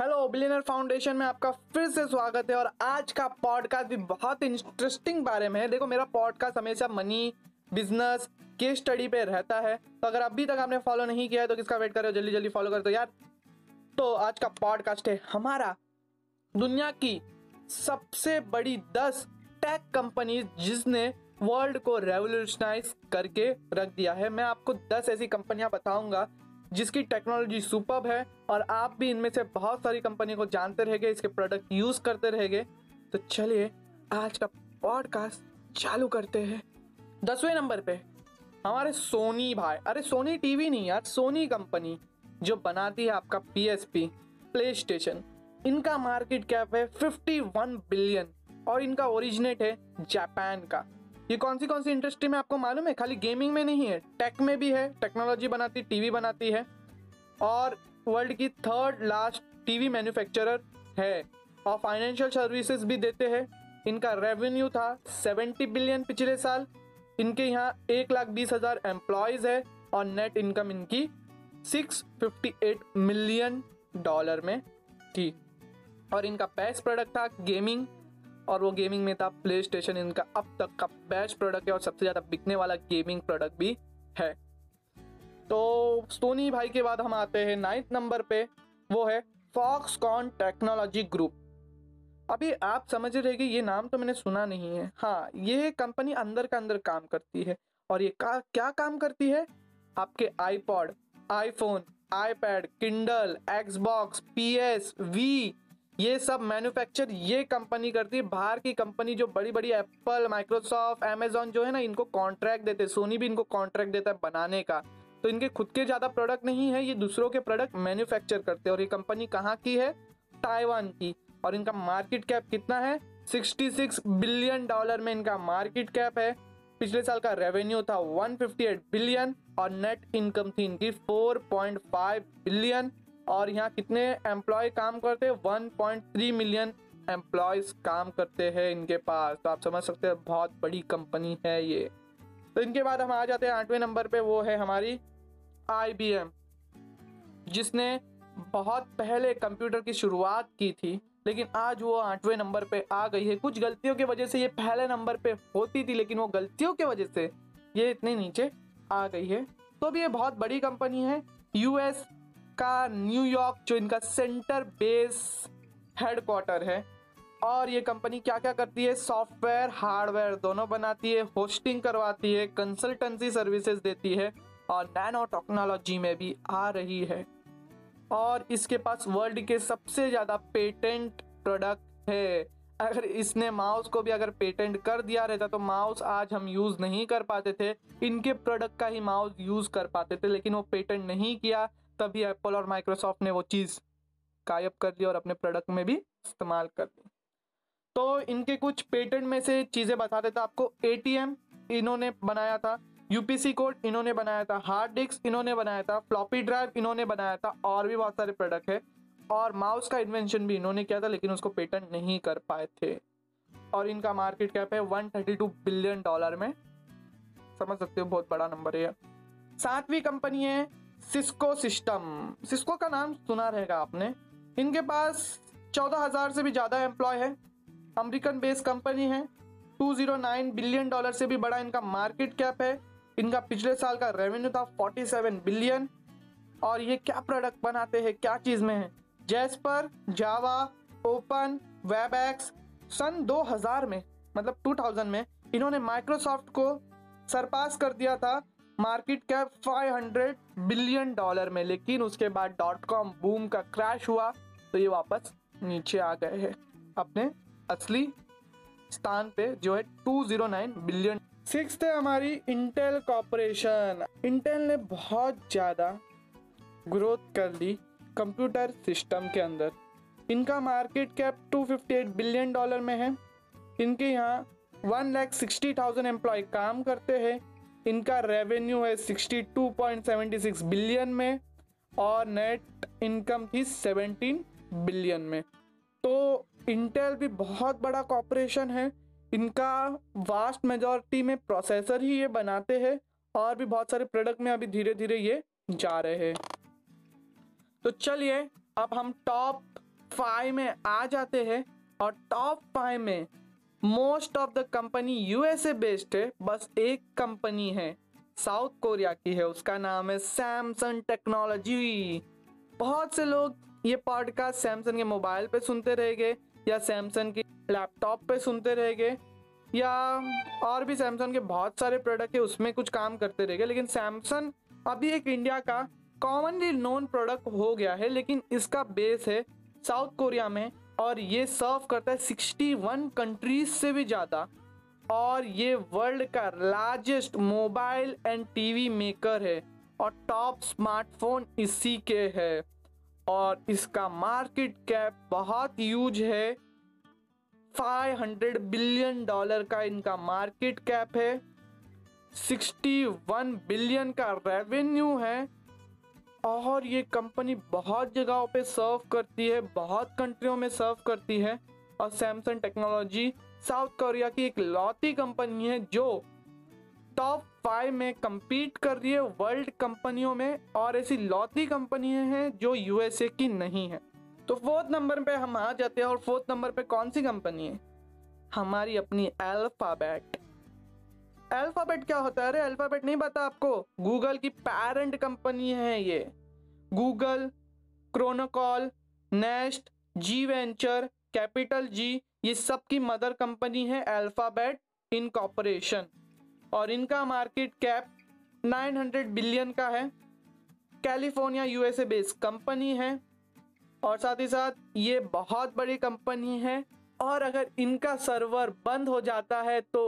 Hello billionaire foundation में आपका फिर से स्वागत है और आज का पॉडकास्ट भी बहुत इंटरेस्टिंग बारे में है। देखो, मेरा पॉडकास्ट हमेशा मनी बिज़नेस केस स्टडी पे रहता है। तो अगर अभी तक आपने फॉलो नहीं किया है तो किसका वेट कर रहे हो? जल्दी जल्दी फॉलो कर दो यार। तो आज का पॉडकास्ट है हमारा दुनिया की सबसे बड़ी दस टेक कंपनी जिसने वर्ल्ड को रेवोल्यूशनाइज करके रख दिया है। मैं आपको दस ऐसी कंपनियाँ बताऊँगा जिसकी टेक्नोलॉजी सुपर है और आप भी इनमें से बहुत सारी कंपनी को जानते रहेंगे, इसके प्रोडक्ट यूज़ करते रहेंगे। तो चलिए, आज का पॉडकास्ट चालू करते हैं। दसवें नंबर पे, हमारे सोनी भाई। अरे सोनी टीवी नहीं यार, सोनी कंपनी जो बनाती है आपका P S P PlayStation इनका मार्केट कैप है 51 बिलियन और इनका ओरिजिनेट है जापान का। ये कौन सी कौन सी इंडस्ट्री में आपको मालूम है? खाली गेमिंग में नहीं है। टेक में भी है टेक्नोलॉजी बनाती टीवी बनाती है। और वर्ल्ड की थर्ड लास्ट टीवी मैन्युफैक्चरर है। और फाइनेंशियल सर्विसेज़ भी देते हैं। इनका रेवेन्यू था 70 बिलियन पिछले साल। इनके यहाँ एक लाख बीस हज़ार एम्प्लॉयज़ है। और नेट इनकम इनकी 658 मिलियन डॉलर में थी। और इनका बेस्ट प्रोडक्ट था गेमिंग और वो गेमिंग में था प्ले स्टेशन इनका अब तक का बेस्ट प्रोडक्ट है और सबसे ज़्यादा बिकने वाला गेमिंग प्रोडक्ट भी है। तो सोनी भाई के बाद हम आते हैं नाइन्थ नंबर पे वो है फॉक्सकॉन टेक्नोलॉजी ग्रुप अभी आप समझ रहे कि ये नाम तो मैंने सुना नहीं है। हाँ ये कंपनी अंदर का अंदर काम करती है और ये का, क्या काम करती है? आपके iPod iPhone iPad Kindle Xbox PS V ये सब मैन्युफैक्चर ये कंपनी करती है। बाहर की कंपनी जो बड़ी बड़ी एप्पल माइक्रोसॉफ्ट अमेजोन जो है ना, इनको कॉन्ट्रैक्ट देते सोनी भी इनको कॉन्ट्रैक्ट देता है बनाने का। तो इनके खुद के ज़्यादा प्रोडक्ट नहीं है, ये दूसरों के प्रोडक्ट मैन्युफैक्चर करते हैं। और ये कंपनी कहाँ की है? ताइवान की। और इनका मार्केट कैप कितना है? 66 बिलियन डॉलर में इनका मार्केट कैप है। पिछले साल का रेवेन्यू था 158 बिलियन और नेट इनकम थी इनकी 4.5 बिलियन और यहाँ कितने एम्प्लॉय काम करते हैं? 1.3 मिलियन एम्प्लॉयज़ काम करते हैं इनके पास। तो आप समझ सकते हैं, बहुत बड़ी कंपनी है ये। तो इनके बाद हम आ जाते हैं आठवें नंबर पे, वो है हमारी आईबीएम जिसने बहुत पहले कंप्यूटर की शुरुआत की थी, लेकिन आज वो आठवें नंबर पे आ गई है। कुछ गलतियों की वजह से ये पहले नंबर पे होती थी, लेकिन वो गलतियों की वजह से ये इतने नीचे आ गई है। तो भी ये बहुत बड़ी कंपनी है यूएस का न्यूयॉर्क जो इनका सेंटर बेस हेडक्वार्टर है। और ये कंपनी क्या क्या करती है? सॉफ्टवेयर, हार्डवेयर दोनों बनाती है, होस्टिंग करवाती है, कंसल्टेंसी सर्विसेज़ देती है और नैनो टेक्नोलॉजी में भी आ रही है। और इसके पास वर्ल्ड के सबसे ज़्यादा पेटेंट प्रोडक्ट है। अगर इसने माउस को भी अगर पेटेंट कर दिया रहता तो माउस आज हम यूज़ नहीं कर पाते थे। इनके प्रोडक्ट का ही माउस यूज़ कर पाते थे, लेकिन वो पेटेंट नहीं किया। तभी एप्पल और माइक्रोसॉफ्ट ने वो चीज़ गायब कर दी और अपने प्रोडक्ट में भी इस्तेमाल कर दी। तो इनके कुछ पेटेंट में से चीज़ें बता देता आपको। एटीएम इन्होंने बनाया था यूपीसी कोड इन्होंने बनाया था हार्ड डिस्क इन्होंने बनाया था फ्लॉपी ड्राइव इन्होंने बनाया था, और भी बहुत सारे प्रोडक्ट है। और माउस का इन्वेंशन भी इन्होंने किया था, लेकिन उसको पेटेंट नहीं कर पाए थे। और इनका मार्केट कैप है 132 बिलियन डॉलर में। समझ सकते हो, बहुत बड़ा नंबर है सातवीं कंपनी है सिस्को सिस्टम। सिस्को का नाम सुना रहेगा आपने। इनके पास चौदह हज़ार से भी ज़्यादा एम्प्लॉय है। अमेरिकन बेस्ड कंपनी है। 209 बिलियन डॉलर से भी बड़ा इनका मार्केट कैप है। इनका पिछले साल का रेवेन्यू था 47 बिलियन। और ये क्या प्रोडक्ट बनाते हैं? क्या चीज़ में है? Jasper Java open web X सन 2000 में मतलब 2000 में, इन्होंने माइक्रोसॉफ्ट को सरपास कर दिया था। मार्केट कैप 500 बिलियन डॉलर में, लेकिन उसके बाद डॉट कॉम बूम का क्रैश हुआ तो ये वापस नीचे आ गए हैं। अपने असली स्थान पे जो है 209 बिलियन। सिक्स है हमारी इंटेल कॉरपोरेशन। इंटेल ने बहुत ज़्यादा ग्रोथ कर ली कंप्यूटर सिस्टम के अंदर। इनका मार्केट कैप 258 बिलियन डॉलर में है। इनके यहाँ one lakh sixty thousand employ काम करते हैं। इनका रेवेन्यू है 62.76 बिलियन में और नेट इनकम थी 17 बिलियन में। तो इंटेल भी बहुत बड़ा कॉपरेशन है। इनका वास्ट मेजॉरिटी में प्रोसेसर ही ये बनाते हैं और भी बहुत सारे प्रोडक्ट में अभी धीरे धीरे ये जा रहे हैं। तो चलिए, अब हम टॉप फाइव में आ जाते हैं और टॉप फाइव में most of the company USA based है, बस एक कंपनी है, साउथ कोरिया की है, उसका नाम है सैमसंग टेक्नोलॉजी। बहुत से लोग ये पॉडकास्ट सैमसंग के मोबाइल पे सुनते रहेंगे या सैमसंग की लैपटॉप पे सुनते रहेंगे या और भी सैमसंग के बहुत सारे प्रोडक्ट है, उसमें कुछ काम करते रहेंगे लेकिन सैमसंग अभी एक इंडिया का कॉमनली नोन प्रोडक्ट हो गया है, लेकिन इसका बेस है साउथ कोरिया में और ये सर्व करता है 61 कंट्रीज़ से भी ज़्यादा। और ये वर्ल्ड का largest mobile and TV maker है और टॉप स्मार्टफ़ोन इसी के है। और इसका मार्केट कैप बहुत यूज़ है। 500 बिलियन डॉलर का इनका मार्केट कैप है। 61 बिलियन का रेवेन्यू है। और ये कंपनी बहुत जगहों पे सर्व करती है, बहुत कंट्रियों में सर्व करती है। और सैमसंग टेक्नोलॉजी साउथ कोरिया की एक लौती कंपनी है जो टॉप फाइव में compete कर रही है वर्ल्ड कंपनियों में और ऐसी लौती कंपनियाँ हैं जो यूएसए की नहीं है। तो फोर्थ नंबर पे हम आ जाते हैं और फोर्थ नंबर पे कौन सी कंपनी है? हमारी अपनी अल्फ़ाबेट अल्फ़ाबेट क्या होता है? अरे अल्फ़ाबेट नहीं पता आपको। गूगल की पेरेंट कंपनी है ये। Google Chronicle Nest G venture capital G ये सब की मदर कंपनी है अल्फ़ाबेट इन कॉपरेशन और इनका मार्केट कैप 900 बिलियन का है। कैलिफ़ोर्निया यूएसए बेस्ड कंपनी है। और साथ ही साथ ये बहुत बड़ी कंपनी है। और अगर इनका सर्वर बंद हो जाता है तो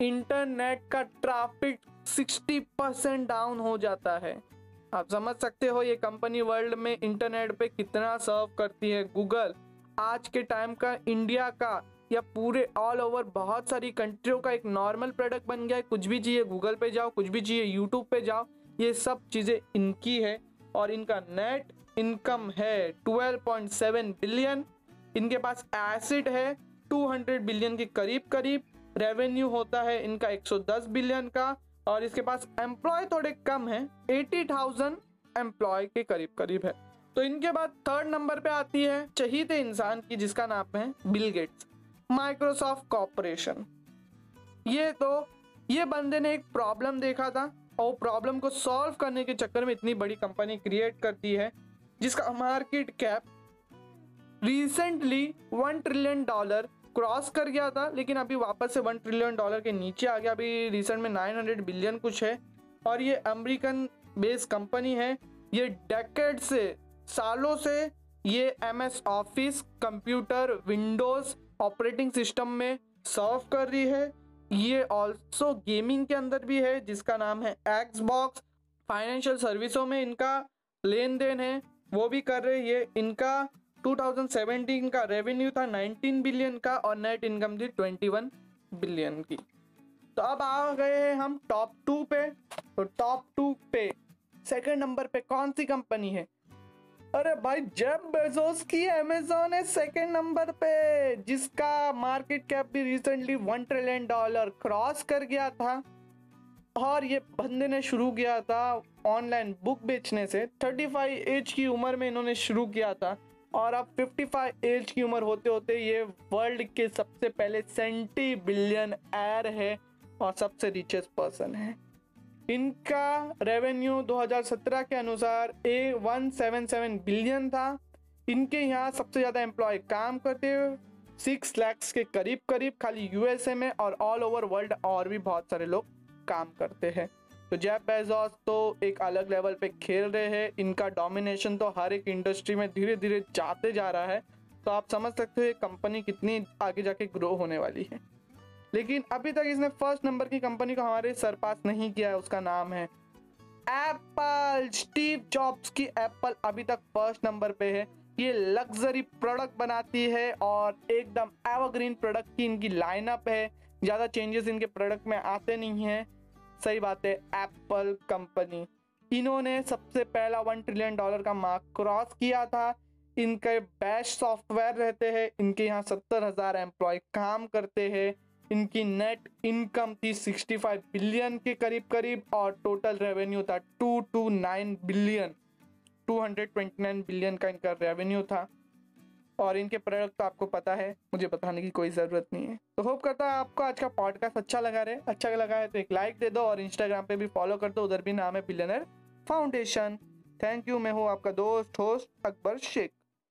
इंटरनेट का ट्रैफ़िक 60 परसेंट डाउन हो जाता है। आप समझ सकते हो, ये कंपनी वर्ल्ड में इंटरनेट पे कितना सर्व करती है। गूगल आज के टाइम का, इंडिया का या पूरे ऑल ओवर बहुत सारी कंट्रियों का एक नॉर्मल प्रोडक्ट बन गया है। कुछ भी चाहिए गूगल पे जाओ, कुछ भी चाहिए यूट्यूब पे जाओ, ये सब चीज़ें इनकी है और इनका नेट इनकम है 12.7 बिलियन। इनके पास एसिड है 200 बिलियन के करीब करीब रेवेन्यू होता है इनका 110 बिलियन का और इसके पास एम्प्लॉय थोड़े कम है 80,000 एम्प्लॉय के करीब करीब है। तो इनके बाद थर्ड नंबर पे आती है चहीते इंसान की जिसका नाम है बिल गेट्स माइक्रोसॉफ्ट कॉरपोरेशन ये तो ये बंदे ने एक प्रॉब्लम देखा था और प्रॉब्लम को सॉल्व करने के चक्कर में इतनी बड़ी कंपनी क्रिएट करती है जिसका market cap recently one trillion dollar cross कर गया था, लेकिन अभी वापस से वन ट्रिलियन डॉलर के नीचे आ गया। अभी रिसेंट में नाइन हंड्रेड बिलियन कुछ है। और ये अमेरिकन बेस्ड कंपनी है। ये डेकेड से, सालों से ये M S Office computer Windows operating system में सर्व कर रही है। ये ऑल्सो गेमिंग के अंदर भी है, जिसका नाम है एक्स बॉक्स फाइनेंशियल सर्विसों में इनका लेन देन है, वो भी कर रहे ये इनका 2017 का रेवेन्यू था 19 बिलियन का और नेट इनकम थी 21 बिलियन की। तो अब आ गए हैं हम टॉप टू पे। तो टॉप टू पे सेकंड नंबर पे कौन सी कंपनी है? अरे भाई जेब बेजोस की अमेजोन है सेकंड नंबर पे, जिसका मार्केट कैप भी recently one trillion dollar cross कर गया था। और ये बंदे ने शुरू किया था ऑनलाइन बुक बेचने से। 35 एज की उम्र में इन्होंने शुरू किया था। और अब 55 एज की उम्र होते होते ये वर्ल्ड के सबसे पहले सेंटी बिलियन एर है और सबसे रिचेस्ट पर्सन है। इनका रेवेन्यू 2017 के अनुसार a one seven seven billion था। इनके यहाँ सबसे ज़्यादा एम्प्लॉय काम करते हुए सिक्स लैक्स के करीब करीब खाली यूएसए में और ऑल ओवर वर्ल्ड और भी बहुत सारे लोग काम करते हैं। तो जैप बेजोस तो एक अलग लेवल पे खेल रहे हैं। इनका डोमिनेशन तो हर एक इंडस्ट्री में धीरे धीरे जाते जा रहा है। तो आप समझ सकते हो ये कंपनी कितनी आगे जाके ग्रो होने वाली है। लेकिन अभी तक इसने फ़र्स्ट नंबर की कंपनी को हमारे सरपास नहीं किया है, उसका नाम है एप्पल स्टीव जॉब्स की एप्पल अभी तक फ़र्स्ट नंबर पे है। ये लग्जरी प्रोडक्ट बनाती है और एकदम एवरग्रीन प्रोडक्ट की इनकी लाइनअप है। ज़्यादा चेंजेस इनके प्रोडक्ट में आते नहीं हैं। सही बात है एप्पल कंपनी इन्होंने सबसे पहला वन ट्रिलियन डॉलर का मार्क क्रॉस किया था। इनके बेस्ट सॉफ्टवेयर रहते हैं, इनके यहाँ सत्तर हज़ार एम्प्लॉय काम करते हैं। इनकी नेट इनकम थी 65 बिलियन के करीब करीब और टोटल रेवेन्यू था 229 बिलियन 229 बिलियन का इनका रेवेन्यू था। और इनके प्रोडक्ट तो आपको पता है, मुझे बताने की कोई ज़रूरत नहीं है। तो होप करता है आपको आज का पॉडकास्ट अच्छा लगा रहे। अच्छा लगा है तो एक लाइक दे दो और इंस्टाग्राम पे भी फॉलो कर दो, उधर भी नाम है बिलियनर फाउंडेशन थैंक यू मैं हूँ आपका दोस्त होस्ट अकबर शेख।